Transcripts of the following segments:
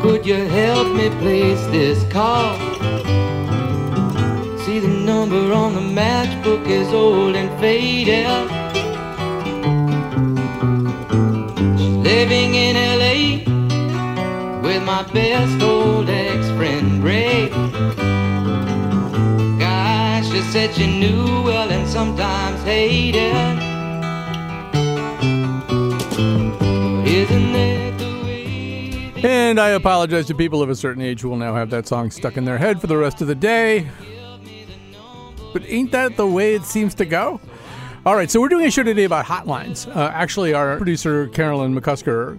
Could you help me place this call? See the number on the matchbook is old and faded. Living in LA with my best old ex-friend Ray. Gosh, she said she knew well and sometimes hated. And I apologize to people of a certain age who will now have that song stuck in their head for the rest of the day. But ain't that the way it seems to go? All right, so we're doing a show today about hotlines. Uh, actually, our producer, Carolyn McCusker,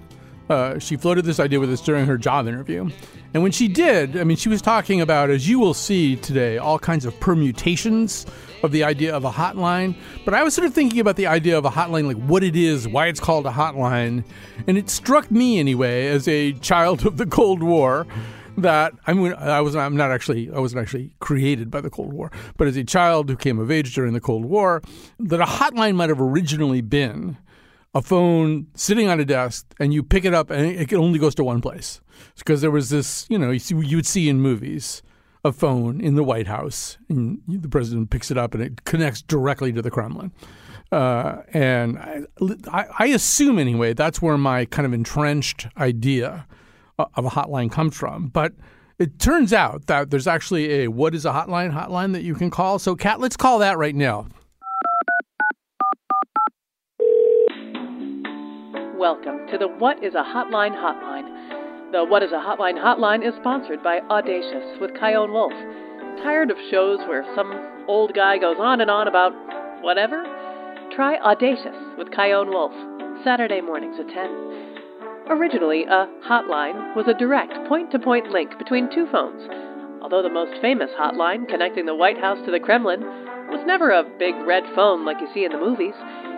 uh, she floated this idea with us during her job interview. And when she did, I mean, she was talking about, as you will see today, all kinds of permutations of the idea of a hotline. But I was sort of thinking about the idea of a hotline, like what it is, why it's called a hotline. And it struck me, anyway, as a child of the Cold War, that I mean, I was I'm not actually I wasn't actually created by the Cold War, but as a child who came of age during the Cold War, that a hotline might have originally been a phone sitting on a desk and you pick it up and it only goes to one place because there was this you know you, would see in movies a phone in the White House and the president picks it up and it connects directly to the Kremlin. Uh, and I, I, I assume anyway that's where my kind of entrenched idea of a hotline comes from. But it turns out that there's actually a what is a hotline hotline that you can call. So, Cat, let's call that right now. Welcome to the What is a Hotline Hotline. The What is a Hotline Hotline is sponsored by Audacious with Chion Wolf. Tired of shows where some old guy goes on and on about whatever? Try Audacious with Chion Wolf, Saturday mornings at 10. Originally, a hotline was a direct point to point link between two phones. Although the most famous hotline connecting the White House to the Kremlin was never a big red phone like you see in the movies,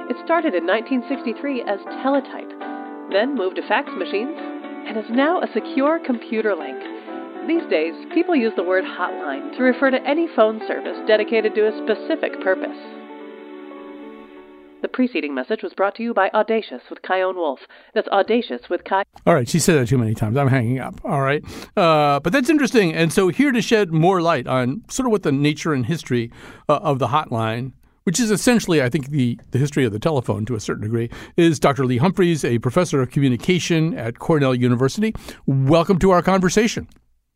it started in 1963 as teletype, then moved to fax machines, and is now a secure computer link. These days, people use the word hotline to refer to any phone service dedicated to a specific purpose. The preceding message was brought to you by Audacious with Chion Wolf. That's Audacious with Ky. All right, she said that too many times. I'm hanging up. All right. Uh, but that's interesting. And so, here to shed more light on sort of what the nature and history uh, of the hotline which is essentially, I think, the, the history of the telephone to a certain degree, is Dr. Lee Humphreys, a professor of communication at Cornell University. Welcome to our conversation.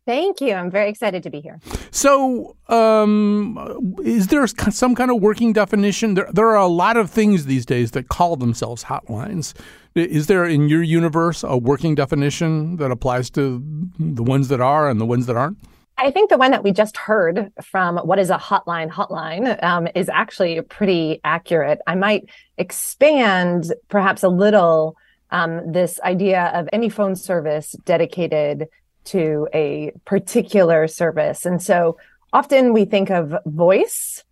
Thank you. I'm very excited to be here. So, um, is there some kind of working definition? There, there are a lot of things these days that call themselves hotlines. Is there in your universe a working definition that applies to the ones that are and the ones that aren't? I think the one that we just heard from what is a hotline hotline um, is actually pretty accurate. I might expand perhaps a little um, this idea of any phone service dedicated to a particular service. And so often we think of voice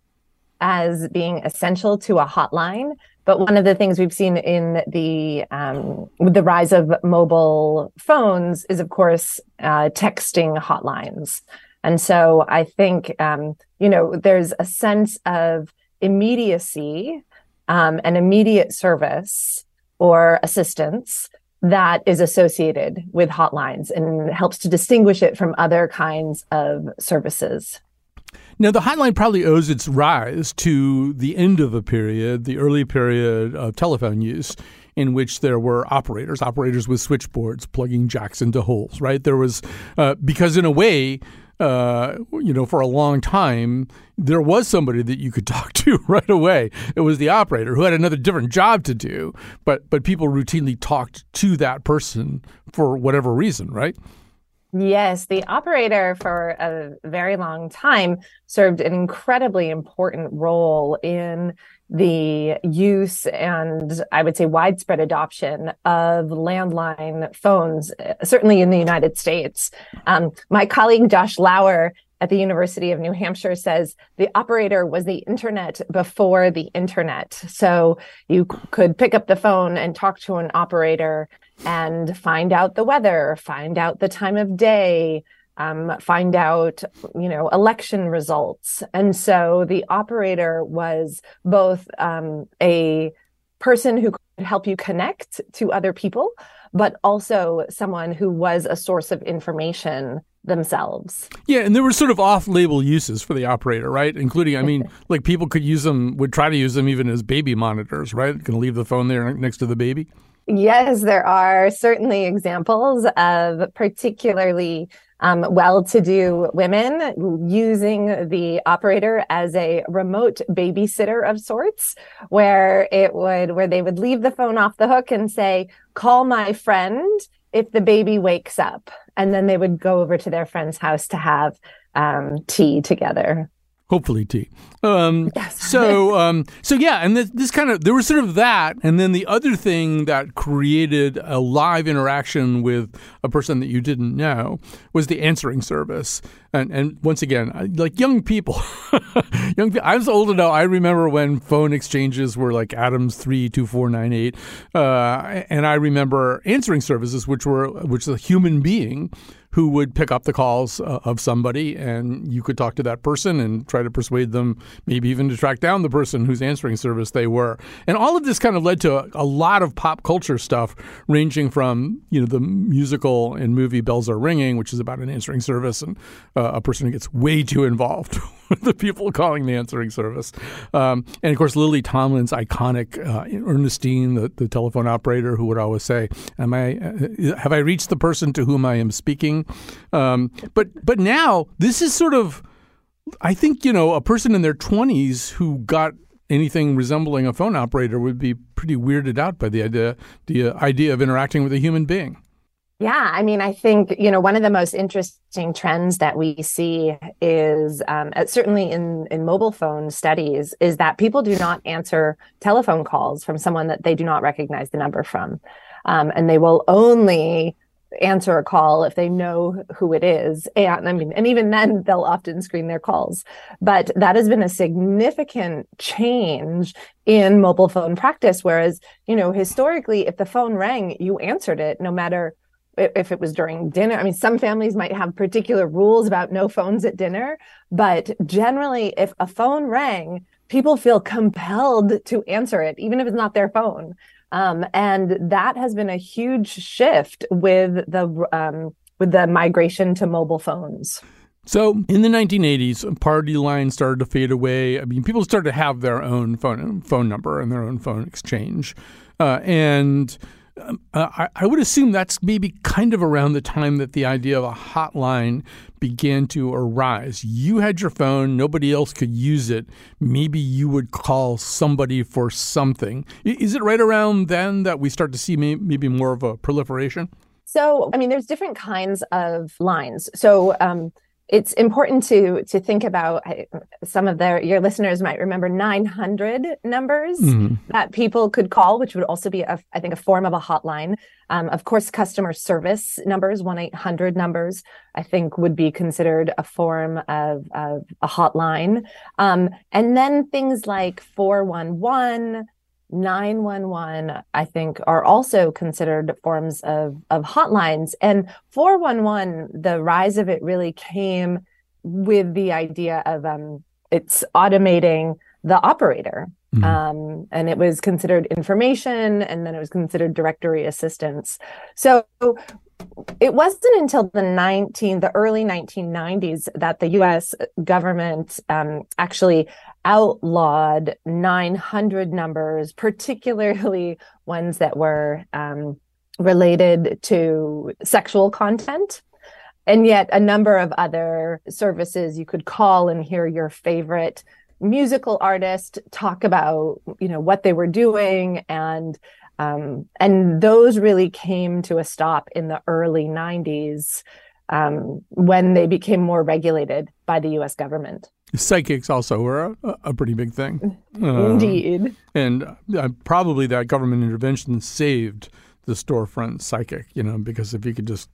as being essential to a hotline. But one of the things we've seen in the um, with the rise of mobile phones is, of course, uh, texting hotlines. And so I think um, you know there's a sense of immediacy um, and immediate service or assistance that is associated with hotlines and helps to distinguish it from other kinds of services. Now, the hotline probably owes its rise to the end of a period, the early period of telephone use, in which there were operators, operators with switchboards plugging jacks into holes, right? There was, uh, because in a way, uh, you know, for a long time, there was somebody that you could talk to right away. It was the operator who had another different job to do, but but people routinely talked to that person for whatever reason, right? Yes, the operator for a very long time served an incredibly important role in the use and I would say widespread adoption of landline phones, certainly in the United States. Um, my colleague Josh Lauer at the University of New Hampshire says the operator was the internet before the internet. So you could pick up the phone and talk to an operator and find out the weather, find out the time of day, um, find out, you know, election results. And so the operator was both um, a person who could help you connect to other people, but also someone who was a source of information themselves. Yeah, and there were sort of off-label uses for the operator, right? Including, I mean, like people could use them, would try to use them even as baby monitors, right? Can leave the phone there next to the baby. Yes, there are certainly examples of particularly um, well-to-do women using the operator as a remote babysitter of sorts, where it would where they would leave the phone off the hook and say, "Call my friend if the baby wakes up," and then they would go over to their friend's house to have um, tea together hopefully tea. Um, yes. so, um, so yeah, and this, this, kind of there was sort of that, and then the other thing that created a live interaction with a person that you didn't know was the answering service. And and once again, like young people, young people, I was old enough. I remember when phone exchanges were like Adams three two four nine eight, uh, and I remember answering services, which were which was a human being who would pick up the calls uh, of somebody and you could talk to that person and try to persuade them maybe even to track down the person whose answering service they were. And all of this kind of led to a, a lot of pop culture stuff ranging from you know the musical and movie bells are ringing which is about an answering service and uh, a person who gets way too involved the people calling the answering service um, and of course lily tomlin's iconic uh, ernestine the, the telephone operator who would always say am i uh, have i reached the person to whom i am speaking um, but but now this is sort of, I think you know, a person in their twenties who got anything resembling a phone operator would be pretty weirded out by the idea the idea of interacting with a human being. Yeah, I mean, I think you know one of the most interesting trends that we see is um, certainly in in mobile phone studies is that people do not answer telephone calls from someone that they do not recognize the number from, um, and they will only answer a call if they know who it is. And I mean, and even then they'll often screen their calls. But that has been a significant change in mobile phone practice. Whereas, you know, historically, if the phone rang, you answered it no matter if it was during dinner. I mean, some families might have particular rules about no phones at dinner, but generally, if a phone rang, people feel compelled to answer it, even if it's not their phone. Um, and that has been a huge shift with the um, with the migration to mobile phones. So in the 1980s, party lines started to fade away. I mean, people started to have their own phone phone number and their own phone exchange, uh, and um, I, I, would assume that's maybe kind of around the time that the idea of a hotline began to arise. You had your phone, nobody else could use it. Maybe you would call somebody for something. Is it right around then that we start to see maybe more of a proliferation? So, I mean, there's different kinds of lines. So, um, it's important to to think about some of their your listeners might remember 900 numbers mm-hmm. that people could call which would also be a, i think a form of a hotline um, of course customer service numbers 1-800 numbers i think would be considered a form of, of a hotline um, and then things like 411 911 i think are also considered forms of of hotlines. And 411 the rise of it really came with the idea of um it's automating the operator. Mm-hmm. um and it was considered information and then it was considered directory assistance. So it wasn't until the 19 the early 1990s that the US government um, actually outlawed 900 numbers particularly ones that were um, related to sexual content and yet a number of other services you could call and hear your favorite musical artist talk about you know what they were doing and um, and those really came to a stop in the early 90s. um, when they became more regulated by the US government. Psychics also were a, a pretty big thing. Indeed. Uh, and uh, probably that government intervention saved the storefront psychic, you know, because if you could just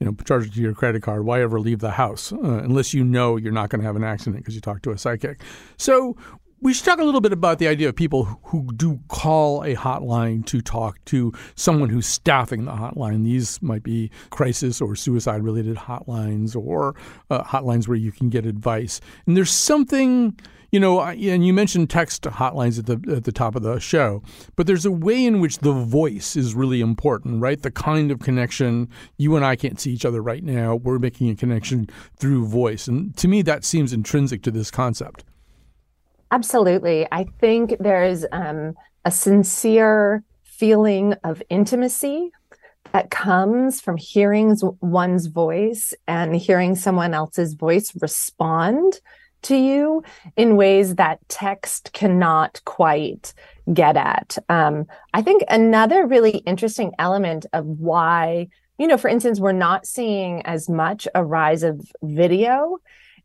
you know, charge it to your credit card. Why ever leave the house uh, unless you know you're not going to have an accident because you talked to a psychic? So we should talk a little bit about the idea of people who do call a hotline to talk to someone who's staffing the hotline. These might be crisis or suicide related hotlines or uh, hotlines where you can get advice. And there's something you know, and you mentioned text hotlines at the at the top of the show, but there's a way in which the voice is really important, right? The kind of connection you and I can't see each other right now. We're making a connection through voice, and to me, that seems intrinsic to this concept. Absolutely, I think there's um, a sincere feeling of intimacy that comes from hearing one's voice and hearing someone else's voice respond to you in ways that text cannot quite get at. Um, I think another really interesting element of why, you know, for instance, we're not seeing as much a rise of video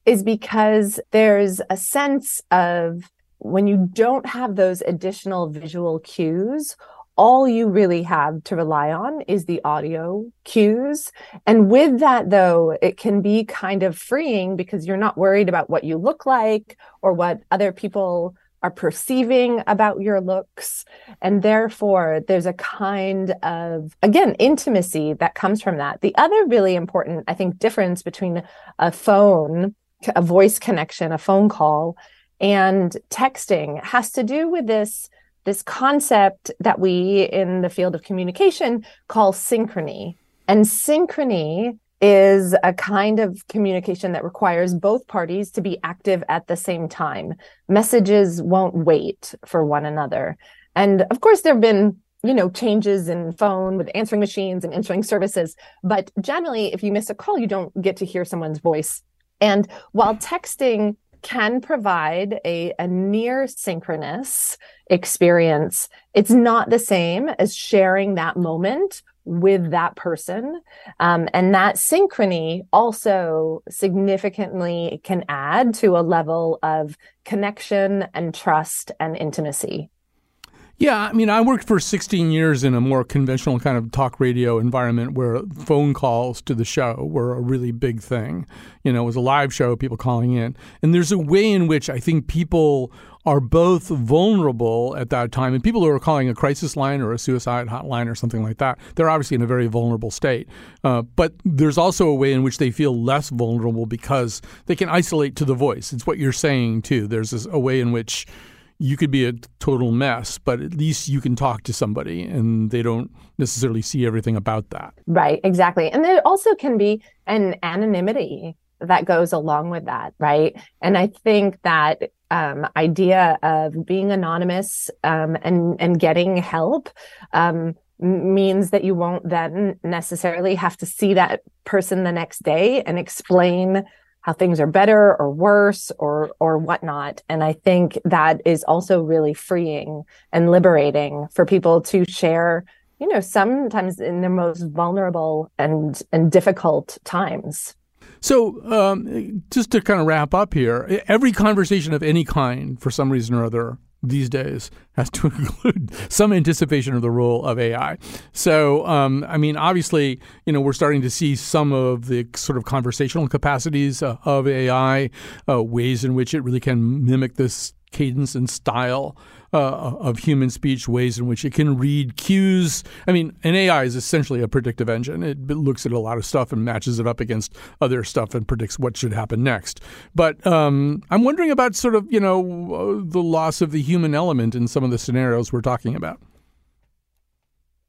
is because there's a sense of when you don't have those additional visual cues all you really have to rely on is the audio cues. And with that, though, it can be kind of freeing because you're not worried about what you look like or what other people are perceiving about your looks. And therefore, there's a kind of, again, intimacy that comes from that. The other really important, I think, difference between a phone, a voice connection, a phone call, and texting has to do with this this concept that we in the field of communication call synchrony. And synchrony is a kind of communication that requires both parties to be active at the same time. Messages won't wait for one another. And of course, there have been you know changes in phone with answering machines and answering services but generally if you miss a call you don't get to hear someone's voice and while texting can provide a, a near synchronous experience. It's not the same as sharing that moment with that person. Um, and that synchrony also significantly can add to a level of connection and trust and intimacy. Yeah, I mean, I worked for 16 years in a more conventional kind of talk radio environment where phone calls to the show were a really big thing. You know, it was a live show, people calling in. And there's a way in which I think people are both vulnerable at that time. And people who are calling a crisis line or a suicide hotline or something like that, they're obviously in a very vulnerable state. Uh, but there's also a way in which they feel less vulnerable because they can isolate to the voice. It's what you're saying, too. There's this, a way in which you could be a total mess, but at least you can talk to somebody and they don't necessarily see everything about that. Right, exactly. And there also can be an anonymity that goes along with that, right? And I think that um, idea of being anonymous um, and and getting help um, means that you won't then necessarily have to see that person the next day and explain how things are better or worse or or whatnot. And I think that is also really freeing and liberating for people to share, you know, sometimes in their most vulnerable and and difficult times. So, um, just to kind of wrap up here, every conversation of any kind, for some reason or other, these days has to include some anticipation of the role of AI. So, um, I mean, obviously, you know, we're starting to see some of the sort of conversational capacities uh, of AI, uh, ways in which it really can mimic this cadence and style uh, of human speech, ways in which it can read cues. I mean, an AI is essentially a predictive engine. It looks at a lot of stuff and matches it up against other stuff and predicts what should happen next. But um, I'm wondering about sort of, you know, the loss of the human element in some of the scenarios we're talking about.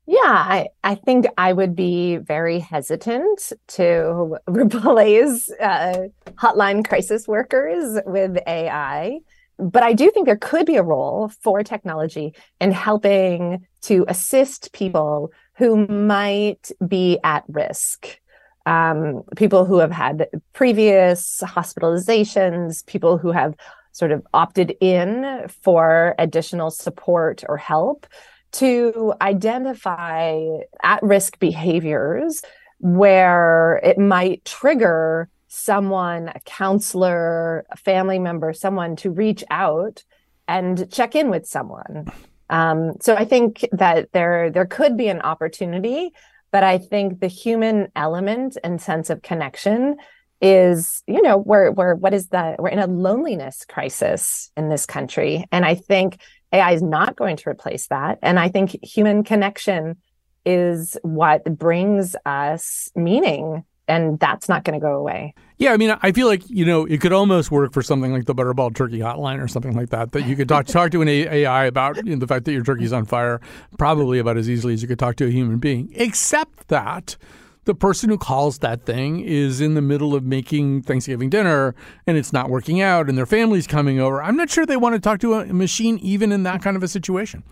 Yeah, I, I think I would be very hesitant to replace uh, hotline crisis workers with AI but I do think there could be a role for technology in helping to assist people who might be at risk. Um, people who have had previous hospitalizations, people who have sort of opted in for additional support or help to identify at risk behaviors where it might trigger someone, a counselor, a family member, someone to reach out and check in with someone. Um, so I think that there there could be an opportunity, but I think the human element and sense of connection is, you know, we're we're what is that? We're in a loneliness crisis in this country, and I think AI is not going to replace that. And I think human connection is what brings us meaning and that's not going to go away. Yeah, I mean, I feel like you know it could almost work for something like the Butterball Turkey Hotline or something like that. That you could talk talk to an AI about you know, the fact that your turkey's on fire, probably about as easily as you could talk to a human being. Except that the person who calls that thing is in the middle of making Thanksgiving dinner and it's not working out, and their family's coming over. I'm not sure they want to talk to a machine even in that kind of a situation.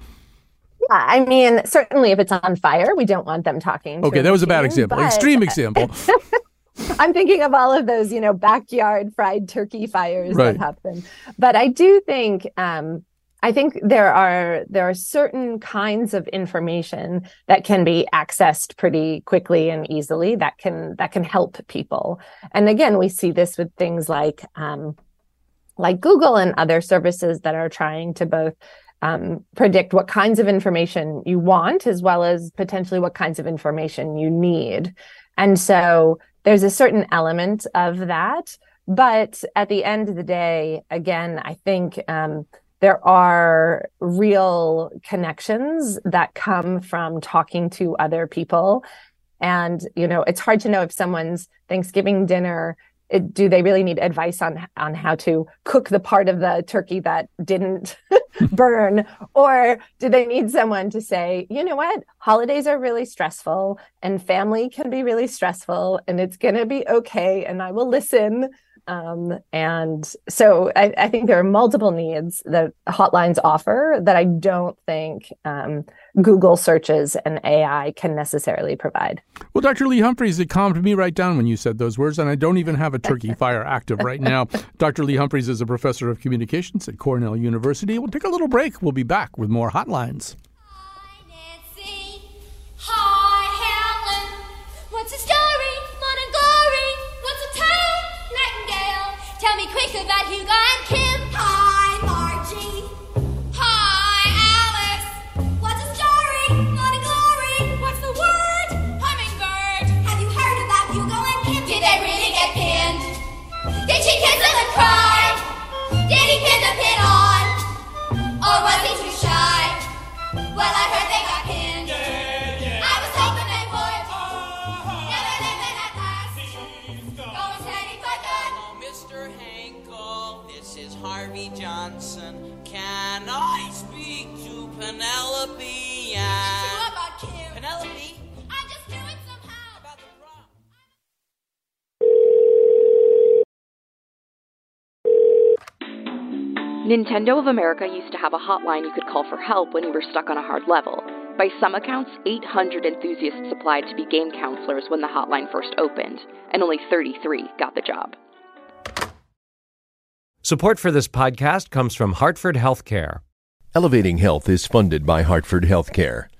Yeah, I mean, certainly if it's on fire, we don't want them talking. Okay, that was a bad example. But... Extreme example. I'm thinking of all of those, you know, backyard fried turkey fires right. that happen. But I do think um, I think there are there are certain kinds of information that can be accessed pretty quickly and easily that can that can help people. And again, we see this with things like um, like Google and other services that are trying to both um, predict what kinds of information you want as well as potentially what kinds of information you need. And so there's a certain element of that. But at the end of the day, again, I think um, there are real connections that come from talking to other people. And, you know, it's hard to know if someone's Thanksgiving dinner it, do they really need advice on on how to cook the part of the turkey that didn't burn? Or do they need someone to say you know what? Holidays are really stressful and family can be really stressful and it's going to be okay and i will listen um, and so I, I, think there are multiple needs that hotlines offer that I don't think um, Google searches and AI can necessarily provide. Well, Dr. Lee Humphreys, it calmed me right down when you said those words, and I don't even have a turkey fire active right now. Dr. Lee Humphreys is a professor of communications at Cornell University. We'll take a little break. We'll be back with more hotlines. Tell me quick about Hugo and Kim. Hi, Margie. Hi, Alice. What's the story? Fun and glory. What's the word? Hummingbird. Have you heard about Hugo and Kim? Did they really get pinned? Did she kiss them and cry? Did he pin the pin on? Or was he too shy? Well, I heard they Nintendo of America used to have a hotline you could call for help when you were stuck on a hard level. By some accounts, 800 enthusiasts applied to be game counselors when the hotline first opened, and only 33 got the job. Support for this podcast comes from Hartford Healthcare. Elevating Health is funded by Hartford Healthcare.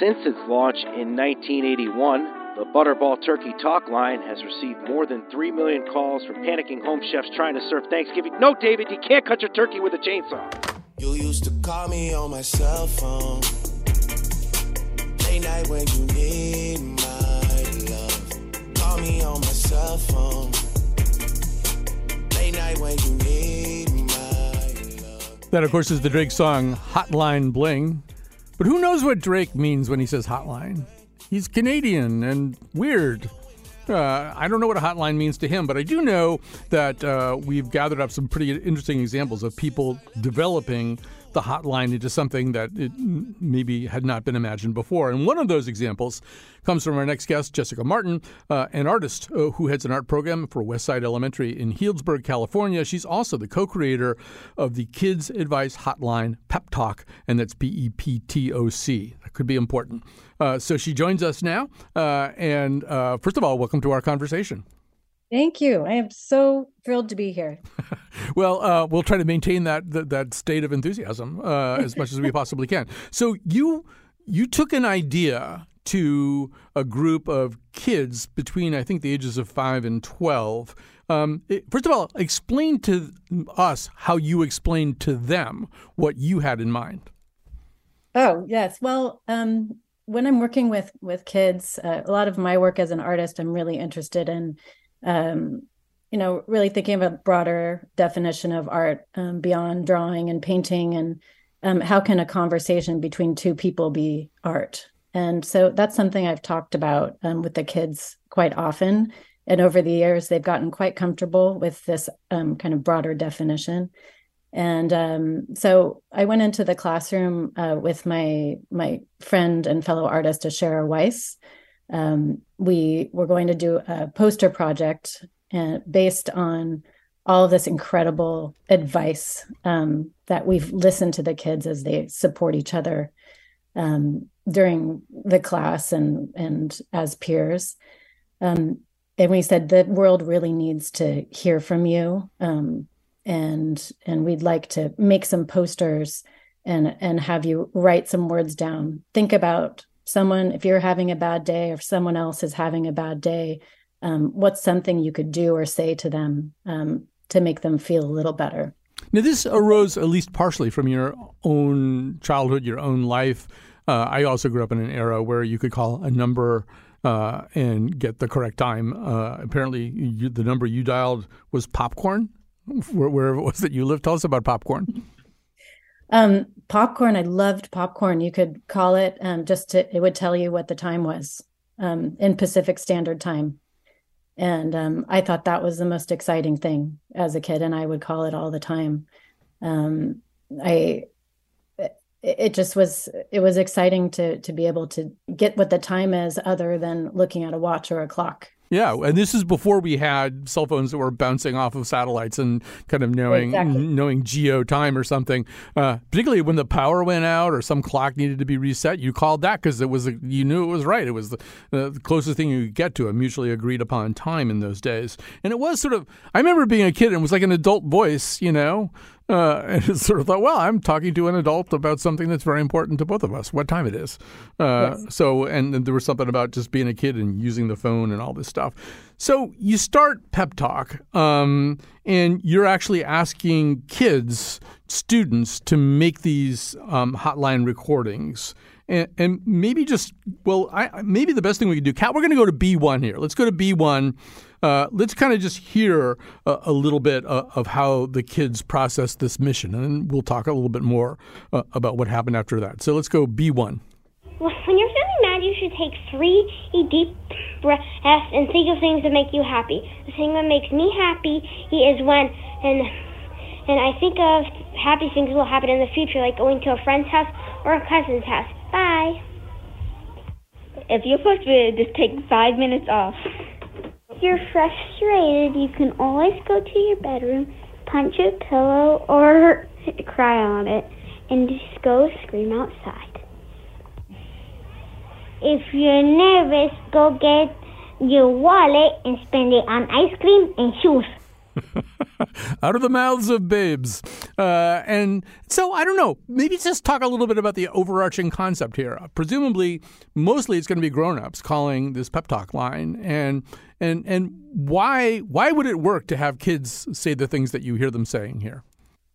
Since its launch in 1981, the Butterball Turkey Talk Line has received more than 3 million calls from panicking home chefs trying to serve Thanksgiving. No, David, you can't cut your turkey with a chainsaw. You used to call me on my cell phone. Late Late night when you need my love. Call me on my cell phone. Late night when you need my That, of course, is the Drake song Hotline Bling. But who knows what Drake means when he says hotline? He's Canadian and weird. Uh, I don't know what a hotline means to him, but I do know that uh, we've gathered up some pretty interesting examples of people developing the hotline into something that maybe had not been imagined before. And one of those examples comes from our next guest, Jessica Martin, uh, an artist uh, who heads an art program for West Side Elementary in Healdsburg, California. She's also the co creator of the Kids Advice Hotline Peptoc, and that's P E P T O C. That could be important. Uh, so she joins us now. Uh, and uh, first of all, welcome to our conversation. Thank you. I am so thrilled to be here. well, uh, we'll try to maintain that that, that state of enthusiasm uh, as much as we possibly can. So you you took an idea to a group of kids between I think the ages of five and twelve. Um, it, first of all, explain to us how you explained to them what you had in mind. Oh yes, well, um, when I'm working with with kids, uh, a lot of my work as an artist, I'm really interested in um, you know, really thinking of a broader definition of art um, beyond drawing and painting, and um, how can a conversation between two people be art? And so that's something I've talked about um, with the kids quite often. And over the years, they've gotten quite comfortable with this um, kind of broader definition. And um, so I went into the classroom uh, with my my friend and fellow artist Ashara Weiss, um, we were going to do a poster project uh, based on all of this incredible advice um, that we've listened to the kids as they support each other um, during the class and and as peers. Um, and we said the world really needs to hear from you, um, and and we'd like to make some posters and and have you write some words down. Think about someone, if you're having a bad day or if someone else is having a bad day, um, what's something you could do or say to them um, to make them feel a little better? Now, this arose at least partially from your own childhood, your own life. Uh, I also grew up in an era where you could call a number uh, and get the correct time. Uh, apparently, you, the number you dialed was popcorn, wherever it was that you lived. Tell us about popcorn. Um, popcorn, I loved popcorn. You could call it um, just to, it would tell you what the time was um, in Pacific Standard Time. And um, I thought that was the most exciting thing as a kid, and I would call it all the time. Um, I, it just was, it was exciting to to be able to get what the time is, other than looking at a watch or a clock. Yeah, and this is before we had cell phones that were bouncing off of satellites and kind of knowing exactly. knowing geo time or something. Uh, particularly when the power went out or some clock needed to be reset, you called that because it was you knew it was right. It was the, uh, the closest thing you could get to a mutually agreed upon time in those days. And it was sort of I remember being a kid and it was like an adult voice, you know, uh, and it's sort of thought, well, I'm talking to an adult about something that's very important to both of us, what time it is. Uh, yes. So, and, and, there was something about just being a kid and using the phone and all this stuff. So you start Peptoc, um, and you're actually asking kids, students, to make these um, hotline recordings. And, and, maybe just, well, I, maybe the best thing we could do, Cat, we're going to go to B1 here. Let's go to B1. Uh, let's kind of just hear a, a little bit uh, of how the kids process this mission, and we'll talk a little bit more uh, about what happened after that. So let's go B1. When you're feeling mad, you should take three deep breaths and think of things that make you happy. The thing that makes me happy is when and and I think of happy things will happen in the future, like going to a friend's house or a cousin's house. Bye. If you're frustrated, just take five minutes off If you're frustrated, you can always go to your bedroom, punch a pillow, or cry on it, and just go scream outside. If you're nervous, go get your wallet and spend it on ice cream and shoes. out of the mouths of babes. Uh, and so I don't know. Maybe just talk a little bit about the overarching concept here. Uh, presumably, mostly it's going to be grown-ups calling this Peptoc line, and and and why why would it work to have kids say the things that you hear them saying here?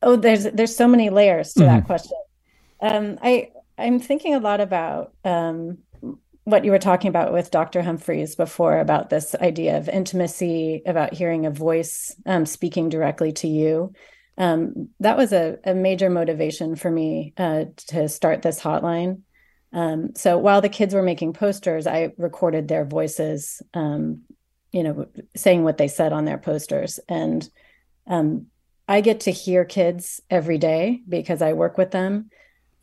Oh, there's there's so many layers to mm-hmm. that question. Um, I I'm thinking a lot about um, what you were talking about with Dr. Humphreys before about this idea of intimacy, about hearing a voice um, speaking directly to you. Um, that was a, a, major motivation for me uh, to start this hotline. Um, so while the kids were making posters, I recorded their voices, um, you know, saying what they said on their posters. And um, I get to hear kids every day because I work with them.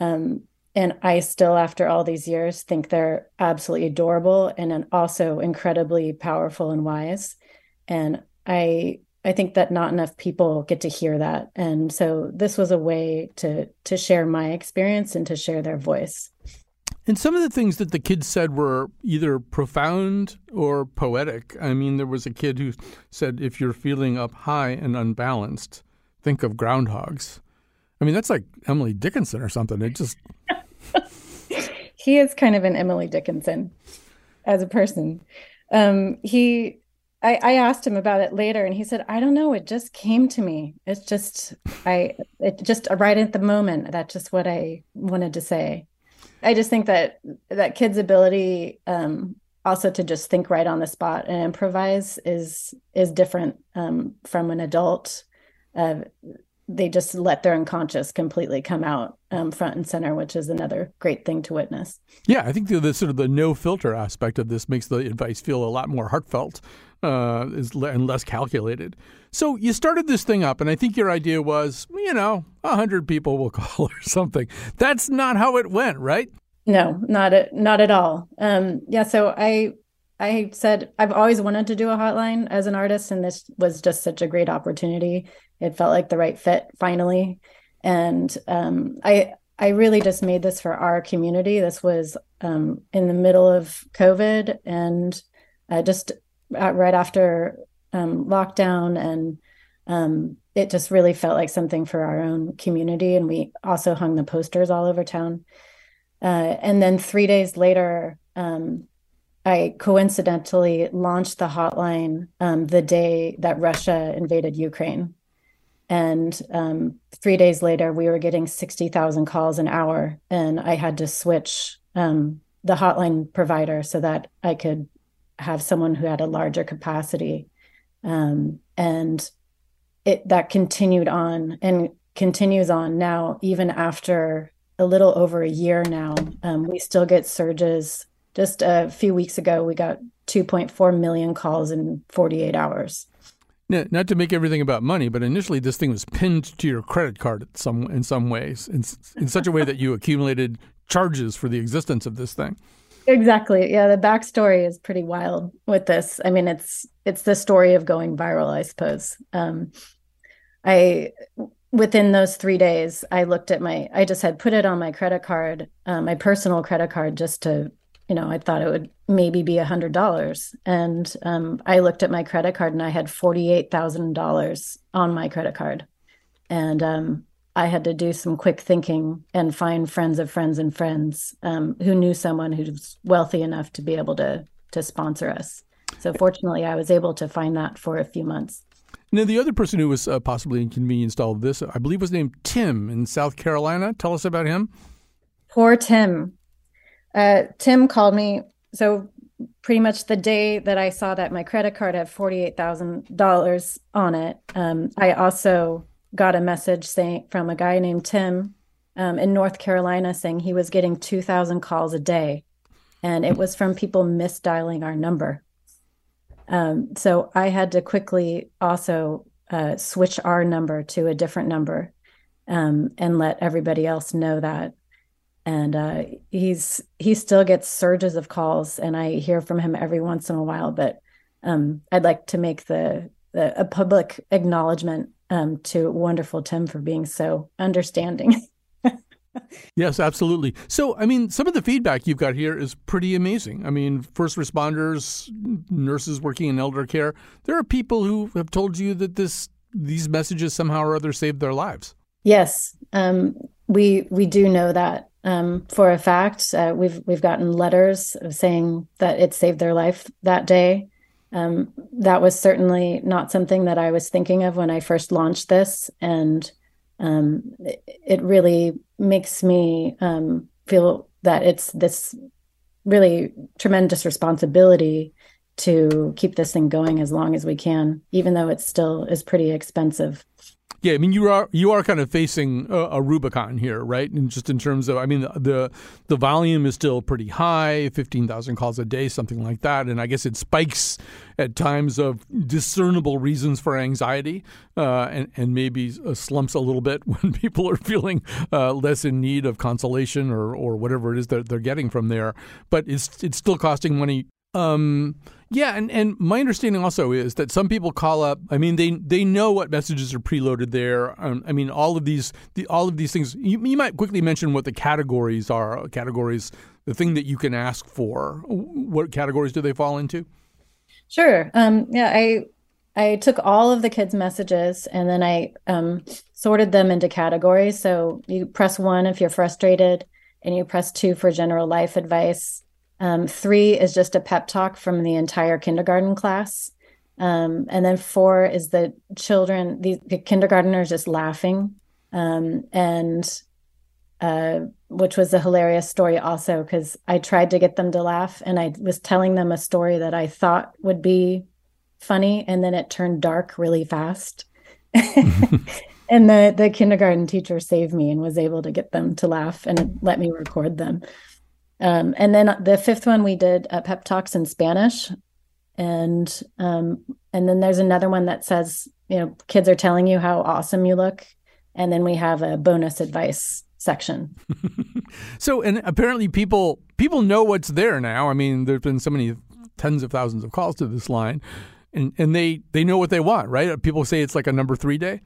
Um, and I still, after all these years, think they're absolutely adorable and also incredibly powerful and wise. And I I think that not enough people get to hear that. And so this was a way to to share my experience and to share their voice. And some of the things that the kids said were either profound or poetic. I mean, there was a kid who said, if you're feeling up high and unbalanced, think of groundhogs. I mean, that's like Emily Dickinson or something. It just. he is kind of an Emily Dickinson as a person. Um, he I, I asked him about it later and he said, I don't know. It just came to me. It's just, I, it just right at the moment. That's just what I wanted to say. I just think that that kid's ability um, also to just think right on the spot and improvise is is different um, from an adult. Uh, they just let their unconscious completely come out um, front and center, which is another great thing to witness. Yeah, I think the, the, sort of the no filter aspect of this makes the advice feel a lot more heartfelt uh, is le- and less calculated. So you started this thing up, and I think your idea was, you know, a hundred people will call or something. That's not how it went, right? No, not at, not at all. Um, yeah, so I I said I've always wanted to do a hotline as an artist, and this was just such a great opportunity. It felt like the right fit finally, and um, I I really just made this for our community. This was um, in the middle of COVID, and uh, just right after um, lockdown, and um, it just really felt like something for our own community. And we also hung the posters all over town. Uh, and then three days later, um, I coincidentally launched the hotline um, the day that Russia invaded Ukraine. And um, three days later, we were getting 60,000 calls an hour. And I had to switch um, the hotline provider so that I could have someone who had a larger capacity. Um, and it that continued on and continues on now, even after a little over a year now. Um, we still get surges just a few weeks ago, we got 2.4 million calls in 48 hours. Now, not to make everything about money, but initially this thing was pinned to your credit card some, in some ways, in, in such a way that you accumulated charges for the existence of this thing. Exactly. Yeah, the backstory is pretty wild with this. I mean, it's it's the story of going viral, I suppose. Um, I within those three days, I looked at my. I just had put it on my credit card, uh, my personal credit card, just to you know, I thought it would maybe be a hundred dollars. And um, I looked at my credit card and I had $48,000 on my credit card. And um, I had to do some quick thinking and find friends of friends and friends um, who knew someone who's wealthy enough to be able to, to sponsor us. So fortunately, I was able to find that for a few months. Now, the other person who was uh, possibly inconvenienced all of this, I believe, was named Tim in South Carolina. Tell us about him. Poor Tim. Uh, Tim called me. So pretty much the day that I saw that my credit card had forty-eight thousand dollars on it, um, I also got a message saying from a guy named Tim um, in North Carolina saying he was getting two thousand calls a day, and it was from people misdialing our number. Um, so I had to quickly also uh, switch our number to a different number um, and let everybody else know that and uh, he's he still gets surges of calls, and I hear from him every once in a while. But um, I'd like to make the, the a public acknowledgement um, to wonderful Tim for being so understanding. yes, absolutely. So, I mean, some of the feedback you've got here is pretty amazing. I mean, first responders, nurses working in elder care, there are people who have told you that this these messages somehow or other saved their lives. Yes, um, we we do know that um, for a fact. Uh, we've we've gotten letters saying that it saved their life that day. Um, that was certainly not something that I was thinking of when I first launched this, and um, it, it, really makes me um, feel that it's this really tremendous responsibility to keep this thing going as long as we can, even though it still is pretty expensive. Yeah, I mean you are you are kind of facing a, a Rubicon here, right? And just in terms of, I mean, the the, the volume is still pretty high, fifteen thousand calls a day, something like that, and I guess it spikes at times of discernible reasons for anxiety, uh, and and maybe uh, slumps a little bit when people are feeling uh, less in need of consolation or or whatever it is that they're getting from there. But it's it's still costing money. Um, yeah, and, and my understanding also is that some people call up. I mean, they they know what messages are preloaded there. Um, I mean, all of these the, all of these things. You, you might quickly mention what the categories are. Categories, the thing that you can ask for. What categories do they fall into? Sure. Um, yeah, I I took all of the kids' messages and then I um, sorted them into categories. So you press one if you're frustrated, and you press two for general life advice. Um, three is just a pep talk from the entire kindergarten class. Um, and then four is the children, the, the kindergartners just laughing. Um, and uh, which was a hilarious story also, because I tried to get them to laugh and I was telling them a story that I thought would be funny. And then it turned dark really fast. and the, the kindergarten teacher saved me and was able to get them to laugh and let me record them. Um, and then the fifth one we did uh, pep talks in Spanish, and um, and then there's another one that says you know kids are telling you how awesome you look, and then we have a bonus advice section. so and apparently people people know what's there now. I mean, there's been so many tens of thousands of calls to this line, and and they they know what they want, right? People say it's like a number three day.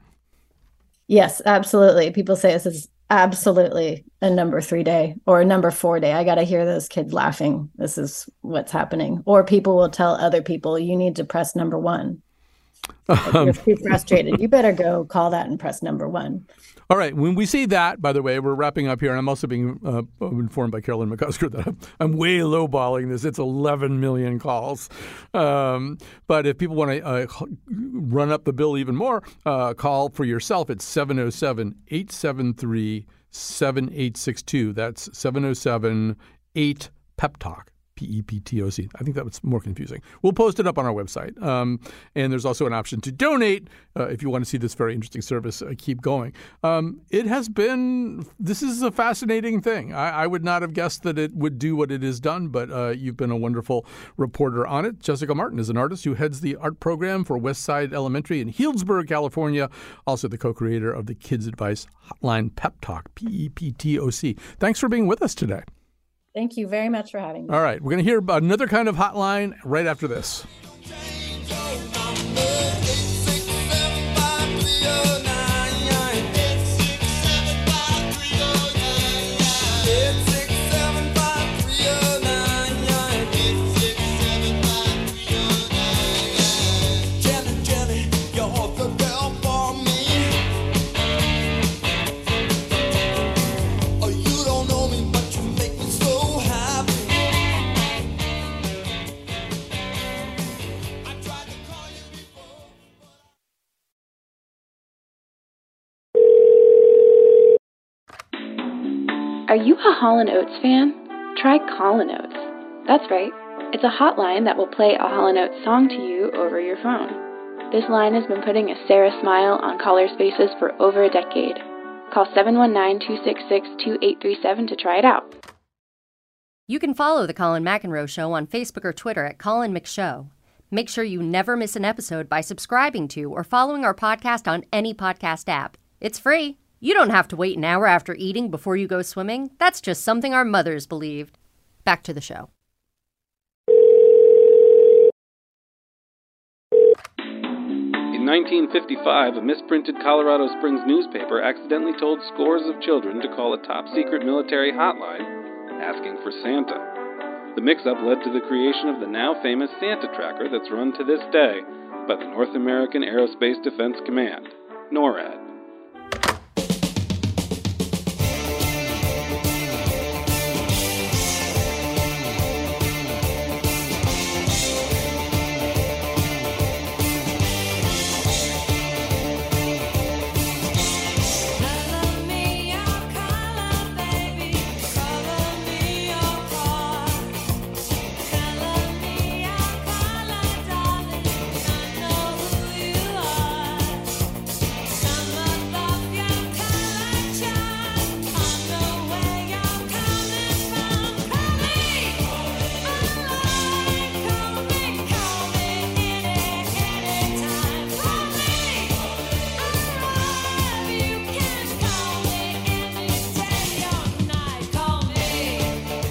Yes, absolutely. People say this is absolutely a number three day or a number four day. I got to hear those kids laughing. This is what's happening. Or people will tell other people, you need to press number one. Um, you're too frustrated. You better go call that and press number one. All right. When we see that, by the way, we're wrapping up here, and I'm also being uh, informed by Carolyn McCusker that I'm, I'm, way lowballing this. It's 11 million calls. Um, but if people want to uh, run up the bill even more, uh, call for yourself. It's 707 873 7862. That's 707 8 Peptoc. P E P T O C. I think that was more confusing. We'll post it up on our website. Um, and there's also an option to donate uh, if you want to see this very interesting service uh, keep going. Um, it has been, this is a fascinating thing. I, I, would not have guessed that it would do what it has done, but uh, you've been a wonderful reporter on it. Jessica Martin is an artist who heads the art program for West Side Elementary in Healdsburg, California, also the co creator of the Kids Advice Hotline Peptoc, P E P T O C. Thanks for being with us today. Thank you very much for having me. All right. We're going to hear another kind of hotline right after this. Hall & Oates fan? Try Callin' Oates. That's right. It's a hotline that will play a Hall & Oates song to you over your phone. This line has been putting a Sara Smile on callers' faces for over a decade. Call 719-266-2837 to try it out. You can follow the Colin McEnroe Show on Facebook or Twitter at Colin McShow. Make sure you never miss an episode by subscribing to or following our podcast on any podcast app. It's free. You don't have to wait an hour after eating before you go swimming. That's just something our mothers believed. Back to the show. In 1955, a misprinted Colorado Springs newspaper accidentally told scores of children to call a top secret military hotline asking for Santa. The mix up led to the creation of the now famous Santa Tracker that's run to this day by the North American Aerospace Defense Command, NORAD.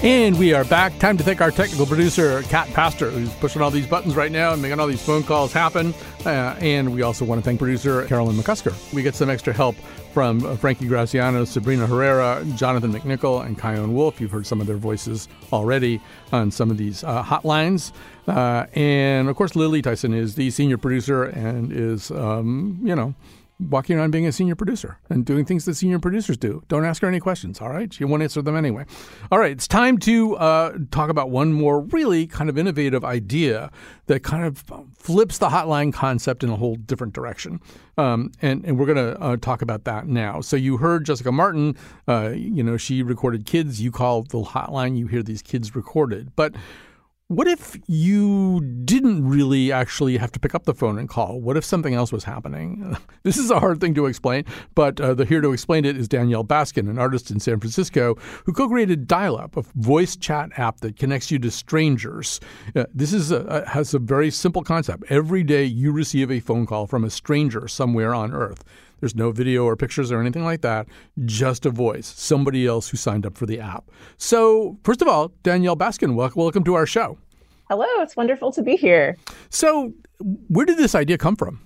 And we are back. Time to thank our technical producer, Cat Pastor, who's pushing all these buttons right now and making all these phone calls happen. Uh, and we also want to thank producer Carolyn McCusker. We get some extra help from Frankie Graziano, Sabrina Herrera, Jonathan McNicol, and Chion Wolf. You've heard some of their voices already on some of these uh, hotlines. Uh, and of course, Lily Tyson is the senior producer and is, um, you know, walking around being a senior producer and doing things that senior producers do. Don't ask her any questions, all right? She won't answer them anyway. All right, it's time to uh, talk about one more really kind of innovative idea that kind of flips the hotline concept in a whole different direction. Um, and, and we're going to uh, talk about that now. So you heard Jessica Martin, uh, you know, she recorded kids. You call the hotline, you hear these kids recorded. But what if you didn't really actually have to pick up the phone and call? What if something else was happening? This is a hard thing to explain, but uh, the here to explain it is Danielle Baskin, an artist in San Francisco who co-created Dialup, a voice chat app that connects you to strangers. Uh, this is a, has a very simple concept. Every day you receive a phone call from a stranger somewhere on Earth. There's no video or pictures or anything like that, just a voice, somebody else who signed up for the app. So, first of all, Danielle Baskin, welcome, welcome to our show. Hello, it's wonderful to be here. So, where did this idea come from?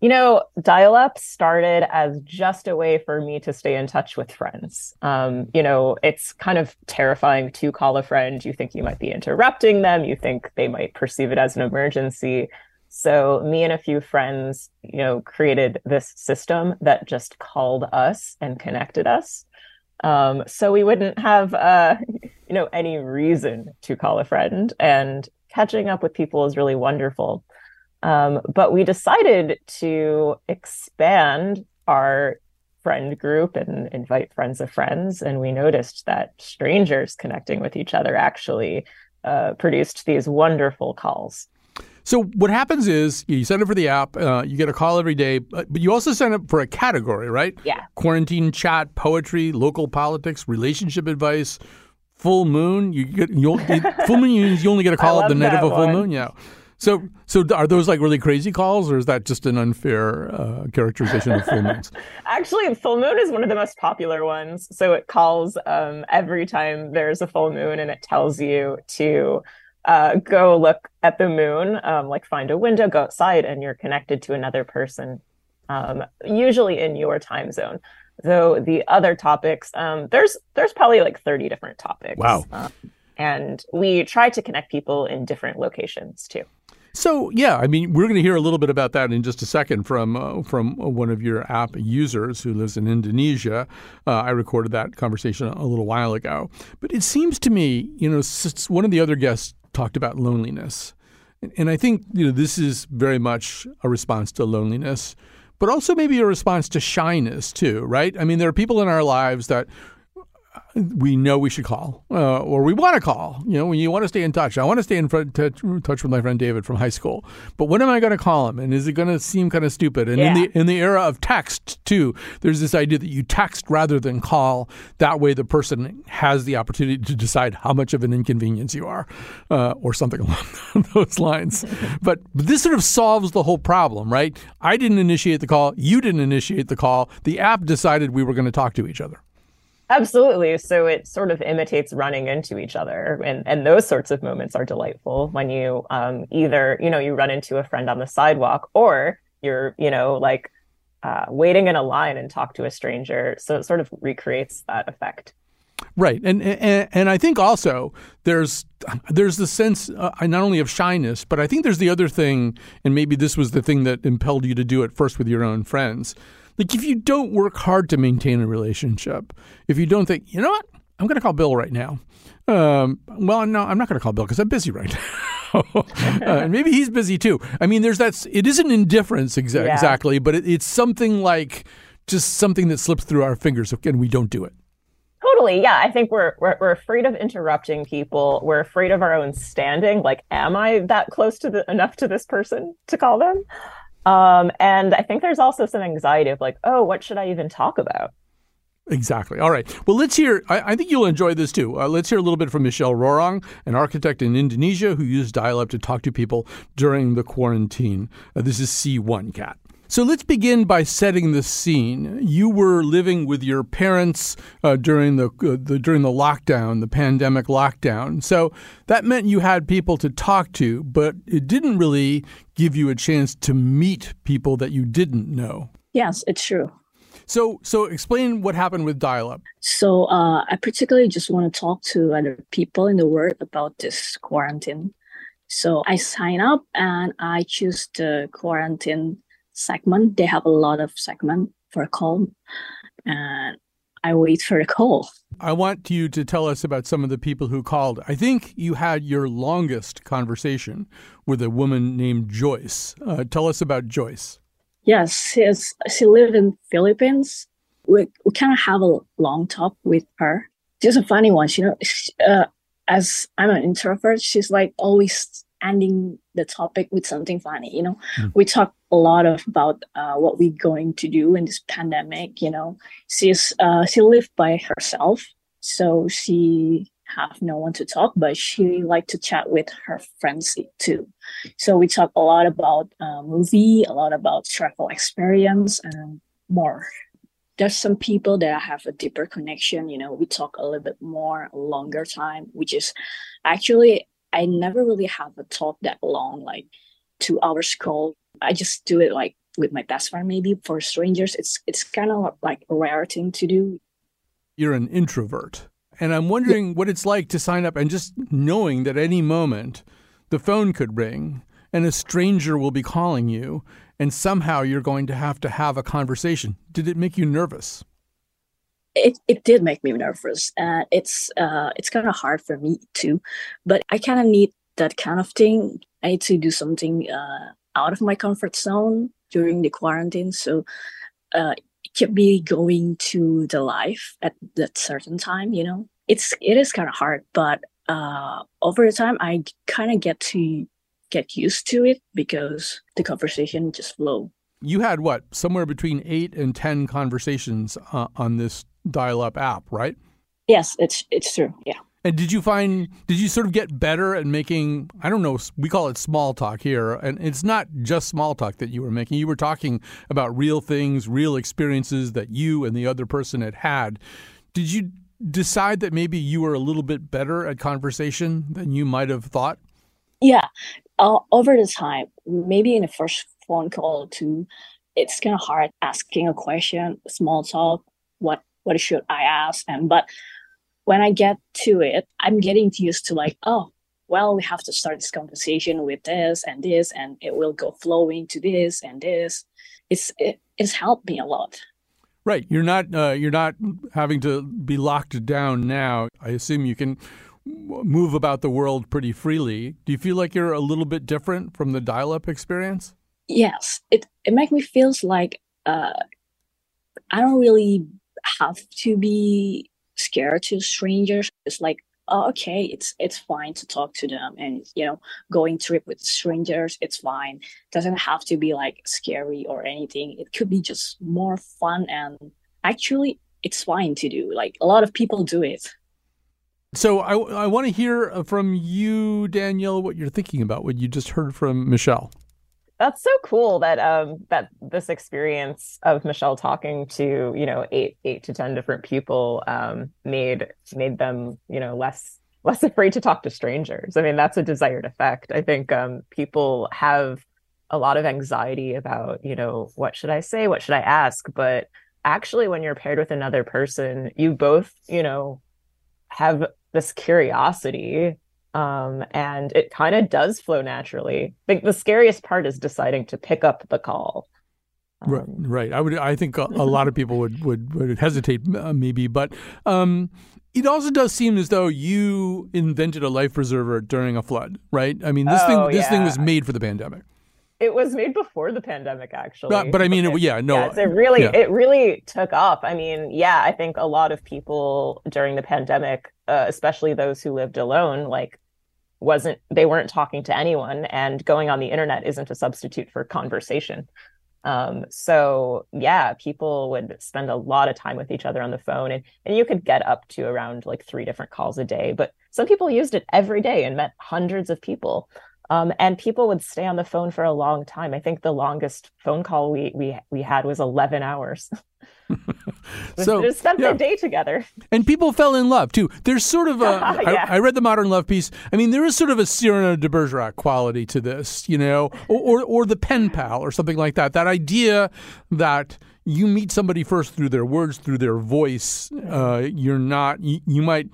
You know, Dialup started as just a way for me to stay in touch with friends. Um, you know, it's kind of terrifying to call a friend. You think you might be interrupting them, you think they might perceive it as an emergency. So, me and a few friends, you know, created this system that just called us and connected us. Um, so we wouldn't have, uh, you know, any reason to call a friend. And catching up with people is really wonderful. Um, but we decided to expand our friend group and invite friends of friends. And we noticed that strangers connecting with each other actually uh, produced these wonderful calls. So what happens is you sign up for the app, uh, you get a call every day, but you also sign up for a category, right? Yeah. Quarantine chat, poetry, local politics, relationship advice, full moon. You get you'll, full moon means you only get a call at the night of a full one. moon. Yeah. So so are those like really crazy calls, or is that just an unfair uh, characterization of full moons? Actually, full moon is one of the most popular ones. So it calls um, every time there's a full moon, and it tells you to uh, go look at the moon, um, like find a window, go outside, and you're connected to another person, um, usually in your time zone. Though the other topics, um, there's there's probably like 30 different topics. Wow. Um, and we try to connect people in different locations too. So yeah, I mean, we're going to hear a little bit about that in just a second from uh, from one of your app users who lives in Indonesia. Uh, I recorded that conversation a little while ago, but it seems to me, you know, one of the other guests talked about loneliness, and, I think you know this is very much a response to loneliness, but also maybe a response to shyness too, right? I mean, there are people in our lives that we know we should call uh, or we want to call. You know, when you want to stay in touch. I want to stay in front, touch, touch with my friend David from high school. But when am I going to call him? And is it going to seem kind of stupid? And in the in the era of text too, there's this idea that you text rather than call. That way, the person has the opportunity to decide how much of an inconvenience you are, uh, or something along those lines. but this sort of solves the whole problem, right? I didn't initiate the call. You didn't initiate the call. The app decided we were going to talk to each other. Absolutely. So it sort of imitates running into each other. And, and those sorts of moments are delightful when you um, either, you know, you run into a friend on the sidewalk or you're, you know, like uh, waiting in a line and talk to a stranger. So it sort of recreates that effect. Right, and and, and I think also there's there's the sense uh, not only of shyness, but I think there's the other thing, and maybe this was the thing that impelled you to do it first with your own friends. Like if you don't work hard to maintain a relationship, if you don't think, you know what, I'm going to call Bill right now. Um, well, no, I'm not going to call Bill because I'm busy right now. uh, and maybe he's busy too. I mean, there's that. It isn't indifference exa- Yeah. exactly, but it, it's something like just something that slips through our fingers, and we don't do it. Totally. Yeah. I think we're, we're, we're afraid of interrupting people. We're afraid of our own standing. Like, am I that close to the, enough to this person to call them? Um, and I think there's also some anxiety of like, oh, what should I even talk about? Exactly. All right. Well, let's hear. I, I think you'll enjoy this too. Uh, let's hear a little bit from Michelle Rorong, an architect in Indonesia who used Dialup to talk to people during the quarantine. Uh, this is Chion Cat. So let's begin by setting the scene. You were living with your parents uh, during the, uh, the during the lockdown, the pandemic lockdown. So that meant you had people to talk to, but it didn't really give you a chance to meet people that you didn't know. Yes, it's true. So so explain what happened with Dialup. So uh, I particularly just want to talk to other people in the world about this quarantine. So I sign up and I choose the quarantine segment. They have a lot of segment for a call, and I wait for a call. I want you to tell us about some of the people who called. I think you had your longest conversation with a woman named Joyce. Uh, tell us about Joyce. Yes, she's, she lives in Philippines. We, we kind of have a long talk with her. Just a funny one, you know. She, uh, as I'm an introvert, she's like always ending the topic with something funny you know mm. we talk a lot of about uh, what we're going to do in this pandemic you know she's uh, she lived by herself so she have no one to talk but she like to chat with her friends too so we talk a lot about uh, movie a lot about travel experience and more there's some people that I have a deeper connection. You know, we talk a little bit more, longer time, which is actually I never really have a talk that long, like two hours call. I just do it like with my best friend, maybe for strangers. It's it's kind of like a rare thing to do. You're an introvert, and I'm wondering yeah. what it's like to sign up and just knowing that any moment the phone could ring and a stranger will be calling you, and somehow you're going to have to have a conversation. Did it make you nervous? it, it did make me nervous. Uh, it's uh, it's kind of hard for me too, but I kind of need that kind of thing. I need to do something uh, out of my comfort zone during the quarantine. So uh, it kept me going to the life at that certain time. You know, it's it is kind of hard, but uh, over the time, I kind of get to get used to it because the conversation just flow. You had what somewhere between eight and ten conversations uh, on this Dialup app, right? Yes, it's it's true. Yeah. And did you find did you sort of get better at making I don't know we call it small talk here and it's not just small talk that you were making. You were talking about real things real experiences that you and the other person had had. Did you decide that maybe you were a little bit better at conversation than you might have thought? Yeah. Uh, over the time maybe in the first phone call too it's kind of hard asking a question small talk what what should I ask? And but when I get to it, I'm getting used to like, oh, well, we have to start this conversation with this and this, and it will go flowing to this and this. It's it, it's helped me a lot. Right, you're not uh, you're not having to be locked down now. I assume you can move about the world pretty freely. Do you feel like you're a little bit different from the Dialup experience? Yes, it it makes me feels like uh, I don't really have to be scared to strangers. It's like, oh, okay, it's it's fine to talk to them, and you know, going trip with strangers, it's fine. Doesn't have to be like scary or anything. It could be just more fun, and actually, it's fine to do. Like a lot of people do it. So I, I want to hear uh, from you, Danielle, what you're thinking about what you just heard from Michelle that's so cool that um that this experience of Michelle talking to you know eight eight to ten different people um made made them you know less less afraid to talk to strangers. I mean that's a desired effect. I think um people have a lot of anxiety about you know what should I say, what should I ask, but actually when you're paired with another person, you both you know have this curiosity um, and it kind of does flow naturally. The scariest part is deciding to pick up the call. Um, right, right. I would. I think a, a lot of people would would, would hesitate, uh, maybe, but um, it also does seem as though you invented a life preserver during a flood, right? I mean, this oh, thing this yeah. thing was made for the pandemic. It was made before the pandemic, actually. But, but I mean, it, yeah, no, yes, it really, yeah. it really took off. I mean, yeah, I think a lot of people during the pandemic, uh, especially those who lived alone, like wasn't they weren't talking to anyone, and going on the internet isn't a substitute for conversation. Um, so yeah, people would spend a lot of time with each other on the phone, and and you could get up to around like three different calls a day. But some people used it every day and met hundreds of people. Um, and people would stay on the phone for a long time. I think the longest phone call we we we had was 11 hours. So, just spent yeah. the day together. And people fell in love too. There's sort of a. I, Yeah. I read the modern love piece. I mean, there is sort of a Cyrano de Bergerac quality to this, you know, or, or or the pen pal or something like that. That idea that you meet somebody first through their words, through their voice. Uh, you're not. You, you might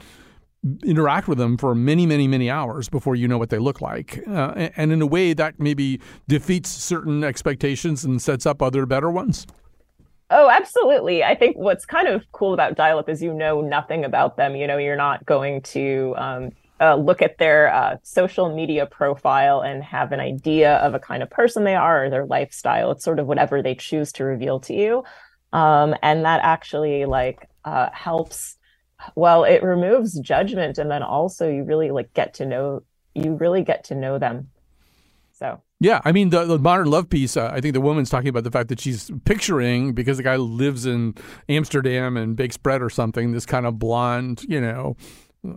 interact with them for many, many, many hours before you know what they look like, uh, and- and in a way that maybe defeats certain expectations and sets up other better ones. Oh, absolutely. I think what's kind of cool about Dialup is you know nothing about them. You know, you're not going to um, uh, look at their uh, social media profile and have an idea of a kind of person they are or their lifestyle. It's sort of whatever they choose to reveal to you. Um, and that actually like uh, helps. Well, it removes judgment, and then also you really like get to know you really get to know them. Yeah, I mean the, the modern love piece. Uh, I think the woman's talking about the fact that she's picturing because the guy lives in Amsterdam and bakes bread or something. This kind of blonde, you know,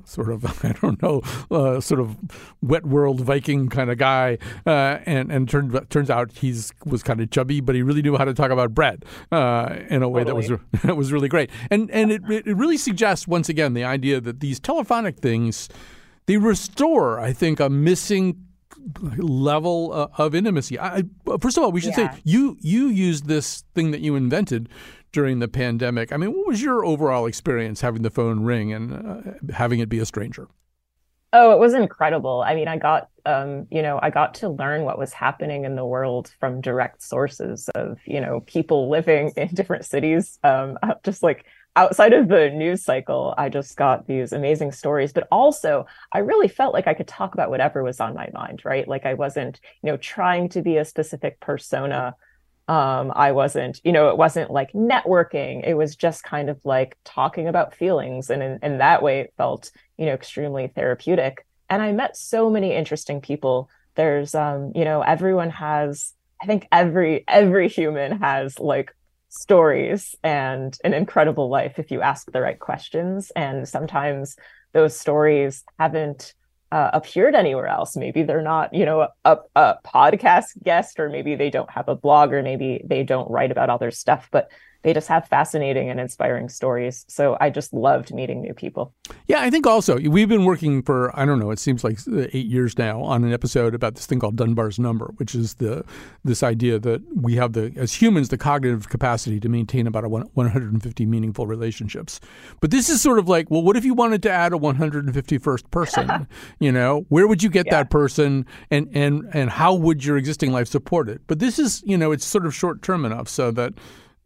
sort of I don't know, uh, sort of wet world Viking kind of guy. Uh, and and turns turns out he's was kind of chubby, but he really knew how to talk about bread uh, in a way that was that was really great. And and it it really suggests once again the idea that these telephonic things they restore, I think, a missing level uh, of intimacy. I, first of all, we should Yeah. say you you used this thing that you invented during the pandemic. I mean, what was your overall experience having the phone ring and uh, having it be a stranger? Oh, it was incredible. I mean, I got, um, you know, I got to learn what was happening in the world from direct sources of, you know, people living in different cities. Um, just like outside of the news cycle, I just got these amazing stories. But also, I really felt like I could talk about whatever was on my mind, right? Like I wasn't, you know, trying to be a specific persona. Um, I wasn't, you know, it wasn't like networking. It was just kind of like talking about feelings. And in, in that way, it felt, you know, extremely therapeutic. And I met so many interesting people. There's, um, you know, everyone has, I think every, every human has like stories and an incredible life if you ask the right questions. And sometimes those stories haven't uh, appeared anywhere else. Maybe they're not, you know, a, a podcast guest, or maybe they don't have a blog, or maybe they don't write about other stuff, but they just have fascinating and inspiring stories. So I just loved meeting new people. Yeah, I think also we've been working for I don't know. It seems like uh, eight years now on an episode about this thing called Dunbar's number, which is the this idea that we have the as humans the cognitive capacity to maintain about a one, 150 meaningful relationships. But this is sort of like, well, what if you wanted to add a 151st person? you know, where would you get that person, and and and how would your existing life support it? But this is you know, it's sort of short term enough so that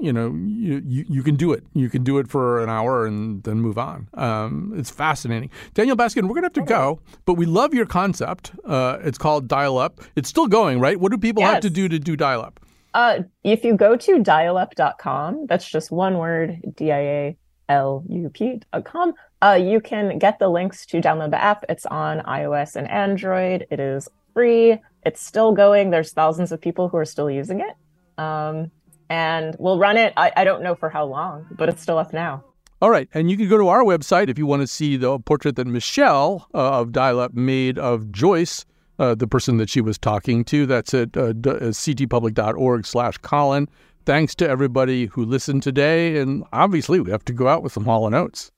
you know, you, you, you can do it. You can do it for an hour and then move on. Um, it's fascinating. Danielle Baskin, we're going to have to go, but we love your concept. Uh, it's called Dialup. It's still going, right? What do people have to do to do Dialup? Uh, if you go to dialup.com, that's just one word, D I A L U P.com, uh, you can get the links to download the app. It's on iOS and Android. It is free. It's still going. There's thousands of people who are still using it. Um, and we'll run it. I, I don't know for how long, but it's still up now. All right. And you can go to our website if you want to see the portrait that Michelle uh, of Dialup made of Joyce, uh, the person that she was talking to. That's at uh, d- uh, ctpublic.org slash Colin. Thanks to everybody who listened today. And obviously, we have to go out with some Hall and Oates.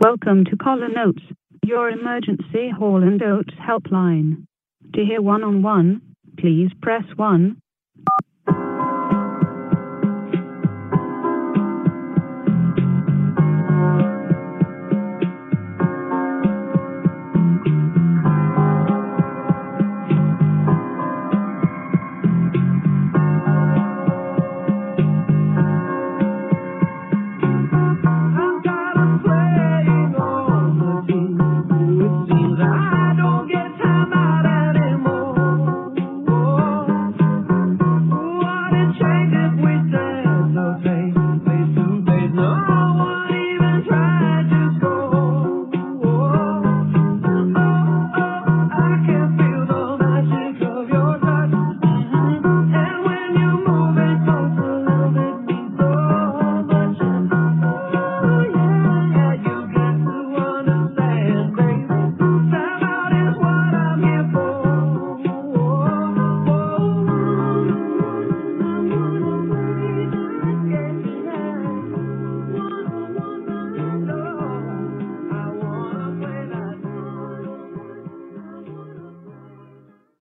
Welcome to Callin' Oates, your emergency Hall and Oates helpline. To hear one on one, please press 1.